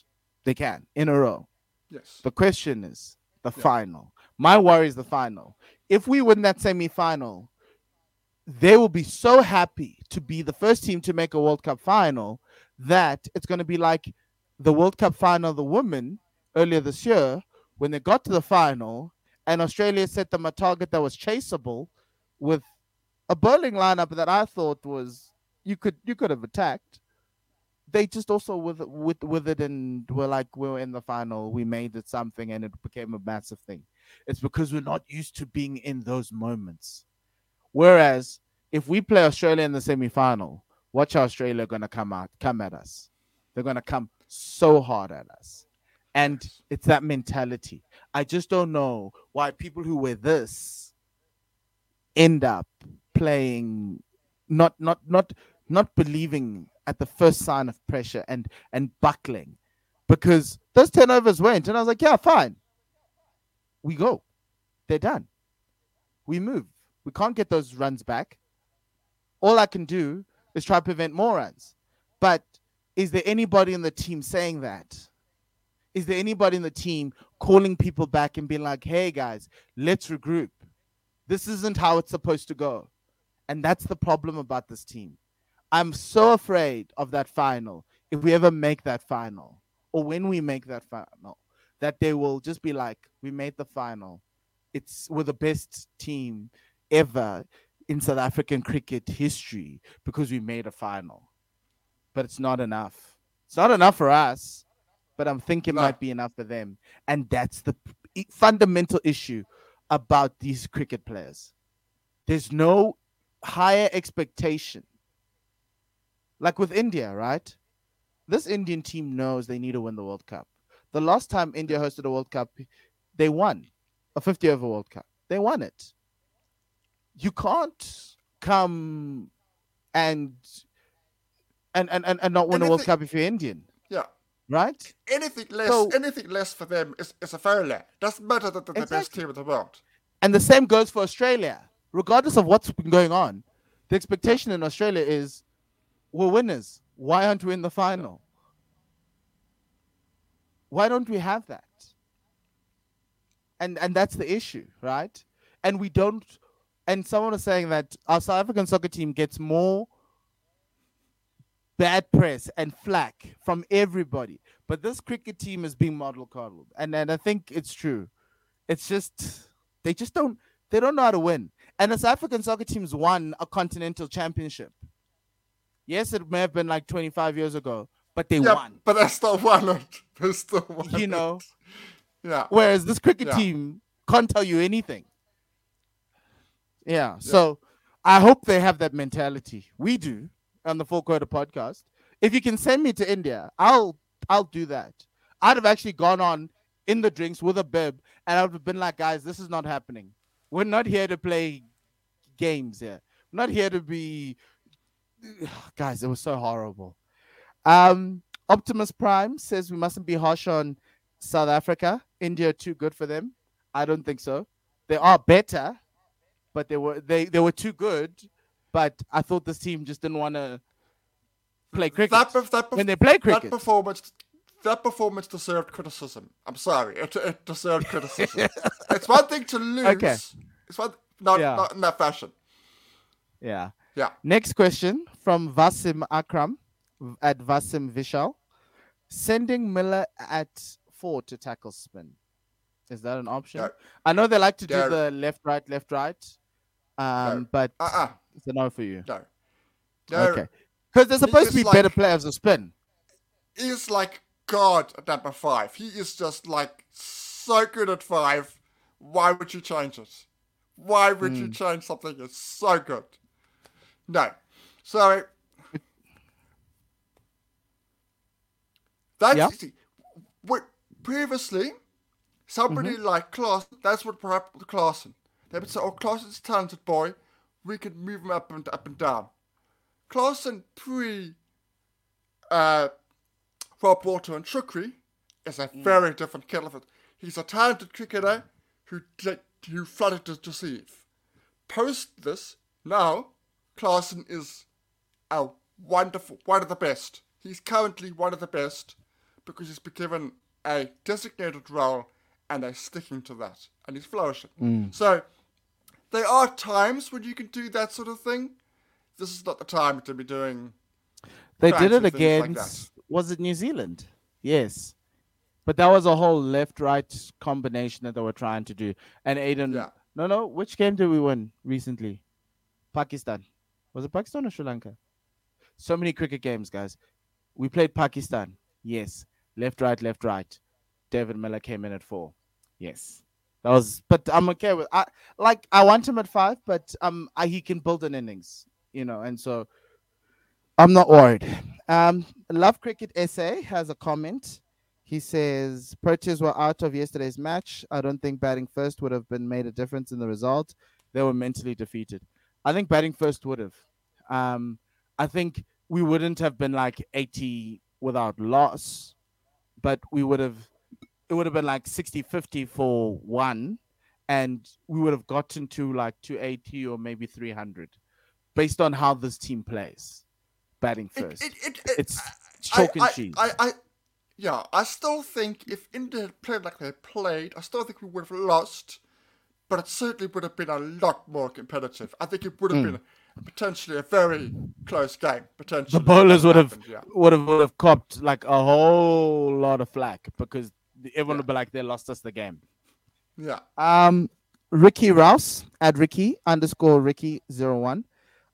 Speaker 1: They can in a row.
Speaker 2: Yes.
Speaker 1: The question is the
Speaker 2: Yeah.
Speaker 1: final. My worry is the final. If we win that semi-final, they will be so happy to be the first team to make a World Cup final that it's going to be like the World Cup final, the women earlier this year, when they got to the final and Australia set them a target that was chaseable with a bowling lineup that I thought was you could you could have attacked. They just also with with with it and were like we're in the final, we made it something and it became a massive thing. It's because we're not used to being in those moments. Whereas if we play Australia in the semi-final, watch how Australia are gonna come out, come at us. They're gonna come so hard at us. And it's that mentality. I just don't know why people who wear this end up playing not not not not believing at the first sign of pressure and and buckling because those turnovers went and I was like, yeah, fine. We go. They're done. We move. We can't get those runs back. All I can do is try to prevent more runs. But is there anybody in the team saying that? Is there anybody in the team calling people back and being like, hey guys, let's regroup? This isn't how it's supposed to go. And that's the problem about this team. I'm so afraid of that final. If we ever make that final, or when we make that final, that they will just be like, we made the final. It's we're the best team ever in South African cricket history because we made a final. But it's not enough. It's not enough for us, but I'm thinking
Speaker 2: No.
Speaker 1: it might be enough for them. And that's the fundamental issue about these cricket players. There's no higher expectation. Like with India, right? This Indian team knows they need to win the World Cup. The last time India hosted a World Cup, they won a 50 over World Cup. They won it. You can't come and and and, and, and not win a World Cup if you're Indian,
Speaker 2: Yeah.
Speaker 1: right?
Speaker 2: Anything less,
Speaker 1: So-
Speaker 2: anything less for them is, is a failure. Doesn't matter that they're the best team in the world.
Speaker 1: And the same goes for Australia. Regardless of what's been going on, the expectation in Australia is we're winners. Why aren't we in the final? Why don't we have that? And and that's the issue, right? And we don't and someone was saying that our South African soccer team gets more bad press and flack from everybody. But this cricket team is being model coddled. And and I think it's true. It's just they just don't they don't know how to win. And the South African soccer teams won a continental championship. Yes, it may have been like 25 years ago, but they
Speaker 2: Yeah,
Speaker 1: won.
Speaker 2: but they still won it. They still won
Speaker 1: You
Speaker 2: it.
Speaker 1: know,
Speaker 2: Yeah.
Speaker 1: whereas this cricket
Speaker 2: Yeah.
Speaker 1: team can't tell you anything. Yeah, so I hope they have that mentality. We do on the Full Quarter podcast. If you can send me to India, I'll I'll do that. I'd have actually gone on in the drinks with a bib, and I would have been like, guys, this is not happening. We're not here to play games here. We're not here to be guys, it was so horrible. Um Optimus Prime says we mustn't be harsh on South Africa. India too good for them. I don't think so. They are better, but they were they, they were too good. But I thought this team just didn't want to play cricket
Speaker 2: That, that,
Speaker 1: when they play
Speaker 2: that
Speaker 1: cricket.
Speaker 2: performance that performance deserved criticism. I'm sorry, it, it deserved criticism. it's one thing to lose.
Speaker 1: Okay.
Speaker 2: It's one not,
Speaker 1: Yeah.
Speaker 2: not in that fashion.
Speaker 1: Yeah.
Speaker 2: Yeah.
Speaker 1: Next question from Vasim Akram at Vasim Vishal. Sending Miller at four to tackle spin. Is that an option?
Speaker 2: No.
Speaker 1: I know they like to do
Speaker 2: No.
Speaker 1: the left, right, left, right. Um, but
Speaker 2: Uh-uh.
Speaker 1: it's a no for you.
Speaker 2: No. No.
Speaker 1: Okay. Because they're supposed to be better players of spin.
Speaker 2: He's like god at number five. He is just like so good at five. Why would you change it? Why would mm. you change something that's so good? No. So that's easy. What previously somebody mm-hmm. like Klaas, that's what perhaps with Klaasen. They would say, "Oh, Klaasen's a talented boy. We can move him up and up and down." Klaasen pre uh, Rob Walter and Shukri is a mm. very different kettle of it. He's a talented cricketer who who flooded to deceive. Post this, now Klaasen is a wonderful, one of the best. He's currently one of the best because he's been given a designated role and they're sticking to that and he's flourishing. Mm. So there are times when you can do that sort of thing. This is not the time to be doing.
Speaker 1: They did it against. Like was it New Zealand? Yes. But that was a whole left right combination that they were trying to do. And Aiden, yeah. no, no, which game did we win recently? Pakistan. Was it Pakistan or Sri Lanka? So many cricket games, guys. We played Pakistan. Yes. Left, right, left, right. David Miller came in at four. Yes. That was, but I'm okay with. I like. I want him at five, but um, I, he can build an innings, you know, and so I'm not worried. Um, Love Cricket SA has a comment. He says Proteas were out of yesterday's match. I don't think batting first would have been made a difference in the result. They were mentally defeated. I think batting first would have. Um, I think we wouldn't have been like 80 without loss, but we would have. It would have been like 60 50 for one, and we would have gotten to like 280 or maybe 300 based on how this team plays batting first. It, it, it, it's chalk and cheese.
Speaker 2: I, I, yeah, I still think if India had played like they played, I still think we would have lost, but it certainly would have been a lot more competitive. I think it would have mm. been potentially a very close game. Potentially,
Speaker 1: the bowlers would have, yeah. would have would have copped like a whole lot of flack because everyone yeah. would be like they lost us the game.
Speaker 2: Yeah.
Speaker 1: Um, Ricky Rouse at Ricky underscore Ricky zero one.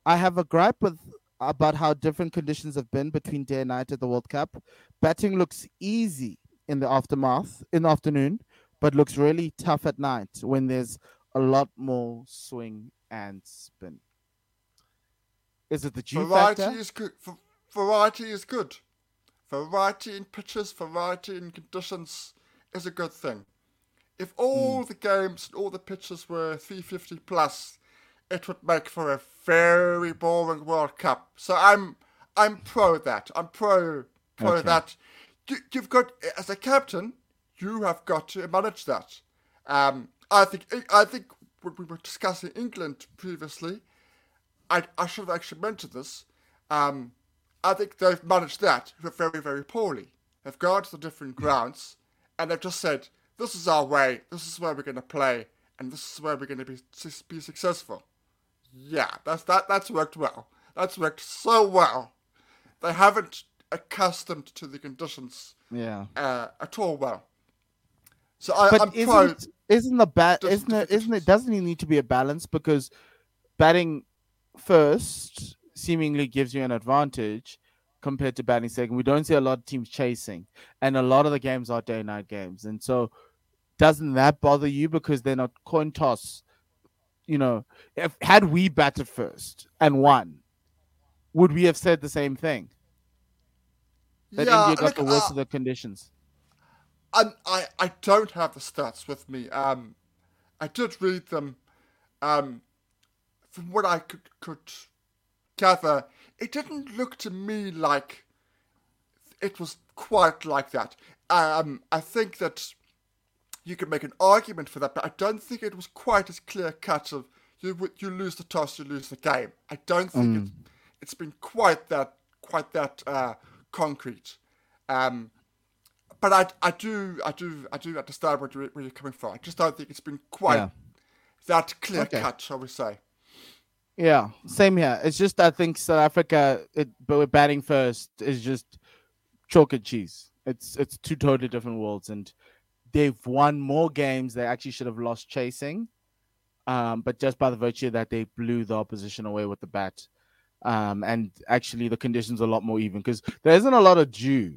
Speaker 1: I have a gripe with about how different conditions have been between day and night at the World Cup. Batting looks easy in the aftermath in the afternoon, but looks really tough at night when there's a lot more swing and spin. Is it the G variety factor?
Speaker 2: is good. V- variety is good. Variety in pitches, variety in conditions is a good thing. If all mm. the games and all the pitches were 350 plus, it would make for a very boring World Cup. So I'm I'm pro that. I'm pro pro okay. that. You, have got as a captain, you have got to manage that. Um, I think I think when we were discussing England previously, I I should have actually mentioned this. Um, I think they've managed that very very poorly. They've gone to the different grounds and they've just said, "This is our way. This is where we're going to play, and this is where we're going to be be successful." Yeah, that's that. That's worked well. That's worked so well. They haven't accustomed to the conditions.
Speaker 1: Yeah.
Speaker 2: Uh, at all well. So I,
Speaker 1: but
Speaker 2: I'm
Speaker 1: isn't proud isn't the bat isn't it isn't it doesn't it need to be a balance because batting first seemingly gives you an advantage compared to batting second. We don't see a lot of teams chasing, and a lot of the games are day night games, and so doesn't that bother you because they're not coin toss you know, if had we batted first and won, would we have said the same thing? That yeah, India got look, the worst uh, of the conditions.
Speaker 2: I, I I don't have the stats with me. Um, I did read them. Um, from what I could could gather, it didn't look to me like it was quite like that. Um, I think that you could make an argument for that, but I don't think it was quite as clear cut of you you lose the toss, you lose the game. I don't think mm. it's, it's been quite that quite that uh, concrete. Um, but I, I do I do I do understand where you're, where you're coming from. I just don't think it's been quite yeah. that clear okay. cut, shall we say?
Speaker 1: Yeah, same here. It's just I think South Africa, it, but we're batting first is just chalk and cheese. It's it's two totally different worlds, and they've won more games they actually should have lost chasing. Um, but just by the virtue that they blew the opposition away with the bat. Um, and actually the conditions are a lot more even because there isn't a lot of dew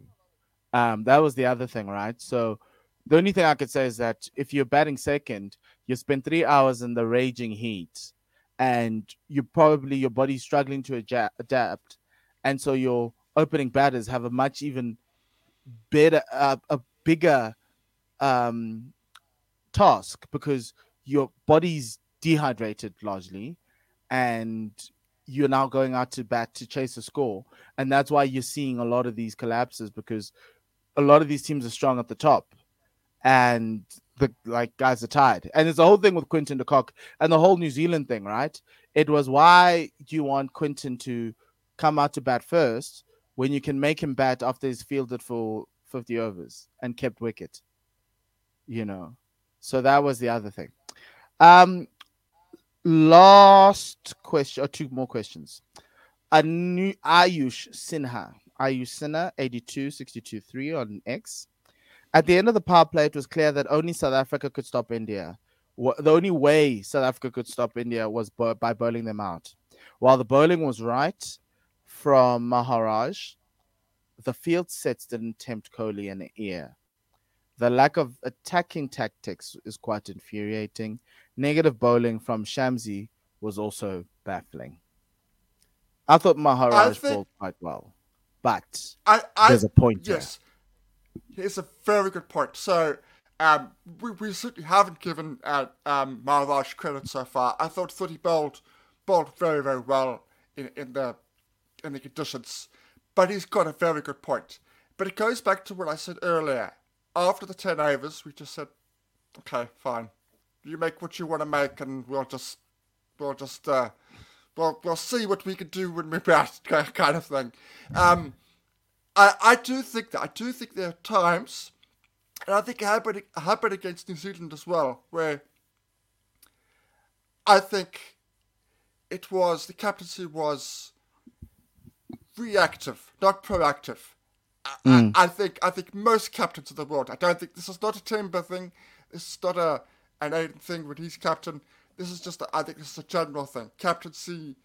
Speaker 1: Um, that was the other thing, right? So the only thing I could say is that if you're batting second, you spend three hours in the raging heat, and you probably your body's struggling to adja- adapt, and so your opening batters have a much even better, uh, a bigger um, task because your body's dehydrated largely, and you're now going out to bat to chase a score, and that's why you're seeing a lot of these collapses because a lot of these teams are strong at the top, and the like guys are tired. And it's the whole thing with Quinton de Kock and the whole New Zealand thing, right? It was why do you want Quinton to come out to bat first when you can make him bat after he's fielded for 50 overs and kept wicket? You know. So that was the other thing. Um last question or two more questions. A new Ayush Sinha. Ayush Sinha, 82 62 3 on X. At the end of the power play, it was clear that only South Africa could stop India. The only way South Africa could stop India was by bowling them out. While the bowling was right from Maharaj, the field sets didn't tempt Kohli an ear. The lack of attacking tactics is quite infuriating. Negative bowling from Shamsi was also baffling. I thought Maharaj think, bowled quite well, but I, I, there's a point.
Speaker 2: Yes, here. here's a very good point. So, um, we, we certainly haven't given uh, um, Maharaj credit so far. I thought that he bowled bowled very very well in in the in the conditions, but he's got a very good point. But it goes back to what I said earlier after the 10 overs, we just said, okay, fine. You make what you want to make, and we'll just, we'll just, uh, we'll, we'll see what we can do when we're back, kind of thing. Um, I, I do think that, I do think there are times, and I think it happened, happened against New Zealand as well, where I think it was, the captaincy was reactive, not proactive. Mm. I, I, think I think most captains of the world. I don't think this is not a Temba thing. This is not a an Aiden thing when he's captain. This is just a, I think this is a general thing. Captaincy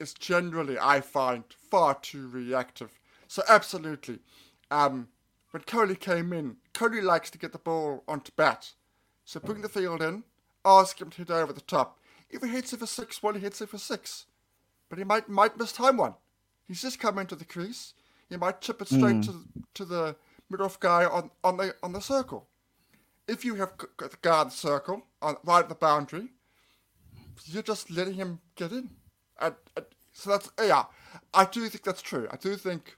Speaker 2: is generally I find far too reactive. So absolutely, um, when Kohli came in, Kohli likes to get the ball onto bat. So bring the field in, ask him to hit over the top. If he hits it for six, well, he hits it for six. But he might might miss time one. He's just come into the crease you might chip it straight mm. to to the mid-off guy on, on the on the circle. If you have got the guy on the circle on right at the boundary, you're just letting him get in. And, and so that's yeah, I do think that's true. I do think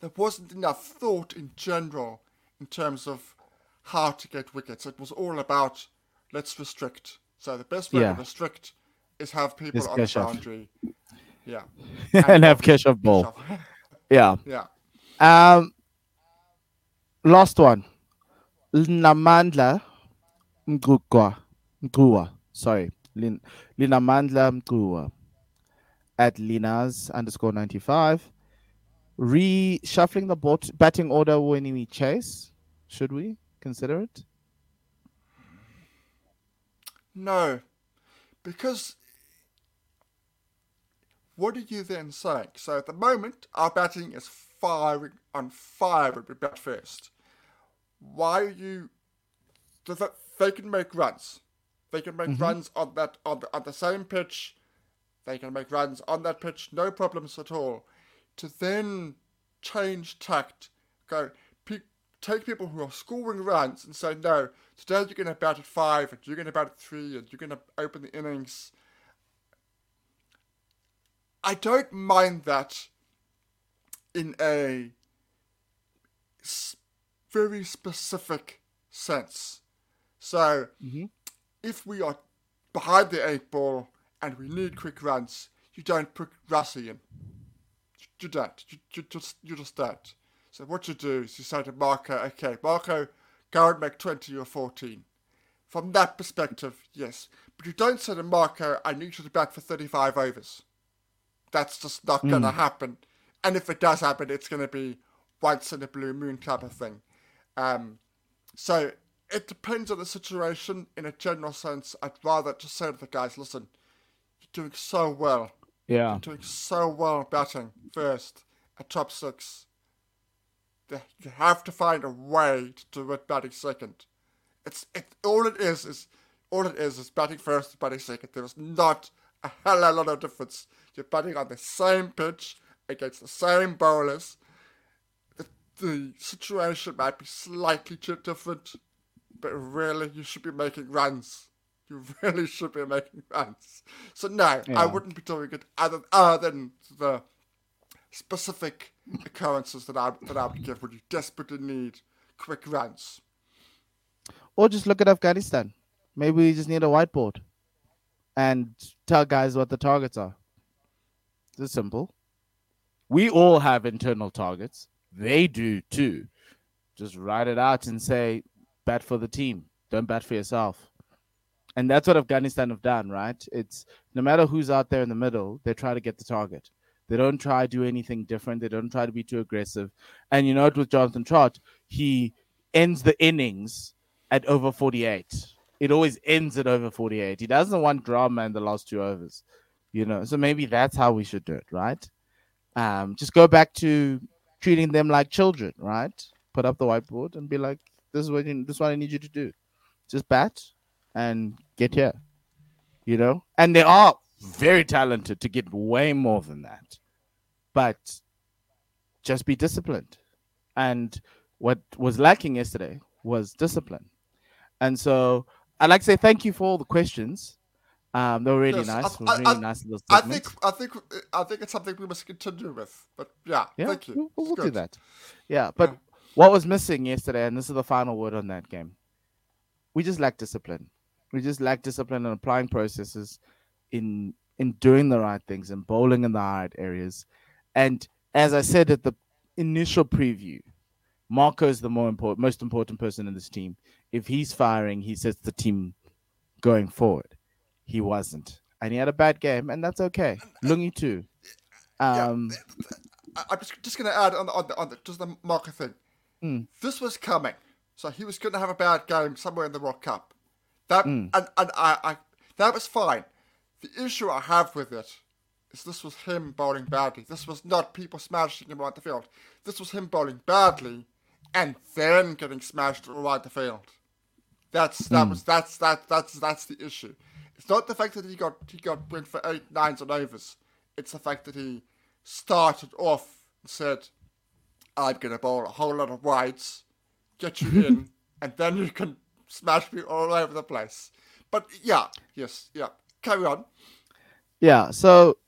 Speaker 2: there wasn't enough thought in general in terms of how to get wickets. It was all about let's restrict. So the best way yeah. to restrict is have people on the boundary. Yeah.
Speaker 1: and, and have Keshav ball. Yeah.
Speaker 2: Yeah.
Speaker 1: Um, last one. Linamandla Mgukwa. Mkua. Sorry. Lin, Linamandla Mkua. At Linas underscore 95. Reshuffling the bot- batting order when we chase. Should we consider it?
Speaker 2: No. Because what are you then saying? So at the moment, our batting is firing on fire when we bat first. Why are you? They can make runs. They can make mm-hmm. runs on that on the, on the same pitch. They can make runs on that pitch, no problems at all. To then change tact, go pe- take people who are scoring runs and say no. Today you're going to bat at five, and you're going to bat at three, and you're going to open the innings I don't mind that in a very specific sense. So, mm-hmm. If we are behind the eight ball and we need quick runs, you don't put Rassie in. You don't. You, you just you just don't. So what you do is you say to Marco, okay, Marco, go and make 20 or 14. From that perspective, yes. But you don't say to Marco, I need you to bat for 35 overs. That's just not mm. going to happen. And if it does happen, it's going to be once in a blue moon type of thing. Um, so it depends on the situation. In a general sense, I'd rather just say to the guys, listen, you're doing so well.
Speaker 1: Yeah.
Speaker 2: You're doing so well batting first at top six. you have to find a way to do it batting second. It's it all it is is all it is is batting first, batting second. There is not a hell of a lot of difference. You're batting on the same pitch against the same bowlers. The, the situation might be slightly different, but really you should be making runs. You really should be making runs. So no, yeah. I wouldn't be doing it other, other than the specific occurrences that I that I would give when you desperately need quick runs.
Speaker 1: Or just look at Afghanistan. Maybe we just need a whiteboard and tell guys what the targets are. It's simple. We all have internal targets. They do too. Just write it out and say, bat for the team. Don't bat for yourself. And that's what Afghanistan have done, right? It's no matter who's out there in the middle, they try to get the target. They don't try to do anything different. They don't try to be too aggressive. And you know it with Jonathan Trott, he ends the innings at over 48. It always ends at over 48. He doesn't want drama in the last two overs, you know. So maybe that's how we should do it, right? Um, just go back to treating them like children, right? Put up the whiteboard and be like, "This is what you, this is what I need you to do. Just bat and get here." You know, and they are very talented to get way more than that. But just be disciplined. And what was lacking yesterday was discipline. And so I'd like to say thank you for all the questions. Um, they were really yes, nice. I, really
Speaker 2: I, nice I think I think I think it's something we must continue with. But yeah, yeah thank you.
Speaker 1: We'll, we'll do that. Yeah, but yeah. What was missing yesterday, and this is the final word on that game, we just lack discipline. We just lack discipline in applying processes in in doing the right things and bowling in the right areas. And as I said at the initial preview, Marco is the more important, most important person in this team. If he's firing, he sets the team going forward. He wasn't, and he had a bad game, and that's okay. Lungi too. Um,
Speaker 2: yeah, I'm just, just going to add on the, on the, on the just the Marco thing.
Speaker 1: Mm.
Speaker 2: This was coming, so he was going to have a bad game somewhere in the World Cup. That mm. and, and I, I that was fine. The issue I have with it is this was him bowling badly. This was not people smashing him around the field. This was him bowling badly and then getting smashed around the field. That's that mm. was that's that that's that's the issue. It's not the fact that he got he got went for eight nines and overs. It's the fact that he started off and said, "I'm gonna bowl a whole lot of wides, get you in, and then you can smash me all over the place." But yeah, yes, yeah carry on.
Speaker 1: Yeah. So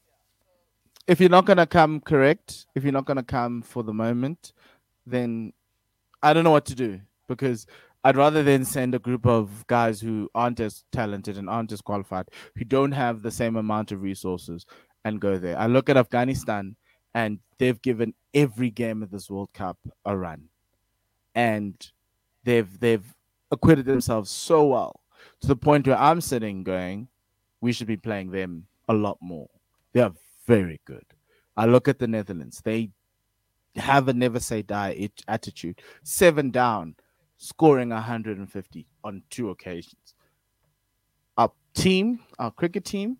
Speaker 1: if you're not gonna come correct, if you're not gonna come for the moment, then I don't know what to do because I'd rather then send a group of guys who aren't as talented and aren't as qualified, who don't have the same amount of resources, and go there. I look at Afghanistan, and they've given every game of this World Cup a run, and they've they've acquitted themselves so well to the point where I'm sitting going, we should be playing them a lot more. They are very good. I look at the Netherlands. They have a never say die attitude. Seven down, scoring 150 on two occasions. Our team, our cricket team,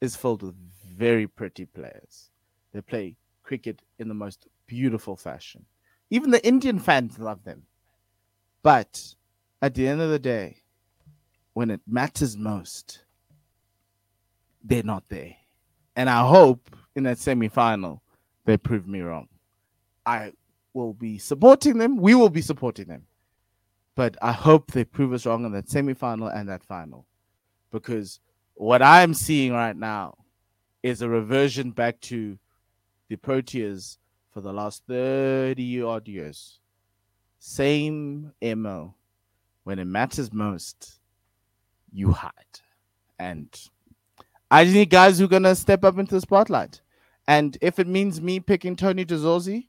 Speaker 1: is filled with very pretty players. They play cricket in the most beautiful fashion. Even the Indian fans love them. But at the end of the day, when it matters most, they're not there. And I hope in that semi final they prove me wrong. I will be supporting them. We will be supporting them. But I hope they prove us wrong in that semi final and that final. Because what I'm seeing right now is a reversion back to the Proteas for the last 30 odd years. Same MO. When it matters most, you hide. And I just need guys who are gonna step up into the spotlight. And if it means me picking Tony de Zorzi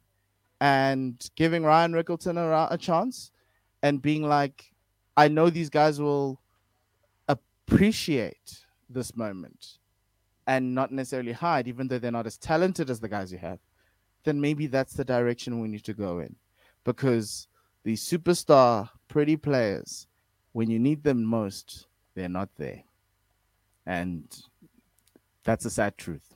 Speaker 1: and giving Ryan Rickelton a, a chance and being like, I know these guys will appreciate this moment and not necessarily hide, even though they're not as talented as the guys you have, then maybe that's the direction we need to go in. Because the superstar pretty players, when you need them most, they're not there. And that's a sad truth.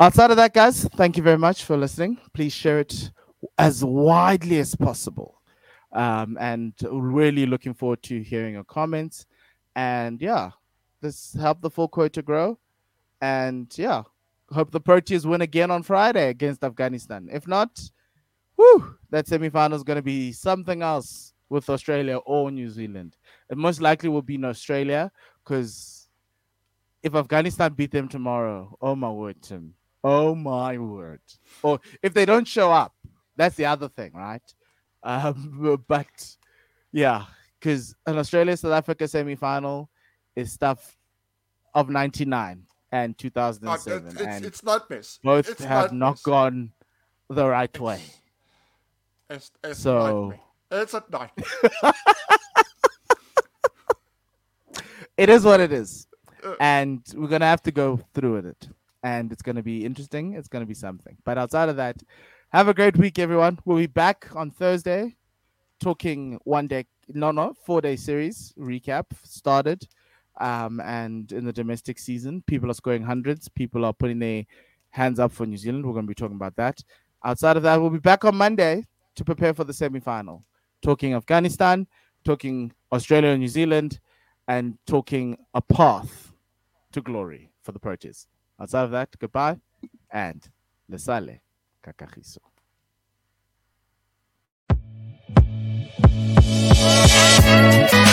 Speaker 1: Outside of that, guys, thank you very much for listening. Please share it as widely as possible. Um, and really looking forward to hearing your comments. And yeah, let's help the full court to grow. And yeah, hope the Proteas win again on Friday against Afghanistan. If not, whew, that semi-final is going to be something else with Australia or New Zealand. It most likely will be in Australia because if Afghanistan beat them tomorrow, oh my word, Tim, oh my word. Or if they don't show up, that's the other thing, right? Um, but yeah, because an Australia South Africa semi-final is stuff of 99 and 2007
Speaker 2: it's,
Speaker 1: and
Speaker 2: it's
Speaker 1: both
Speaker 2: It's
Speaker 1: have
Speaker 2: not
Speaker 1: not gone the right way.
Speaker 2: It's, it's
Speaker 1: So-
Speaker 2: nightmare. It's a nightmare.
Speaker 1: it is what it is.
Speaker 2: Uh.
Speaker 1: and we're gonna have to go through with it. And it's gonna be interesting. It's gonna be something. But outside of that have a great week everyone. We'll be back on thursday talking one day no no four day series recap started um, and in the domestic season, people are scoring hundreds. People are putting their hands up for New Zealand. We're going to be talking about that. Outside of that, we'll be back on Monday to prepare for the semi final, talking Afghanistan, talking Australia and New Zealand, and talking a path to glory for the Proteas. Outside of that, goodbye and Lesale Kakahiso. Thank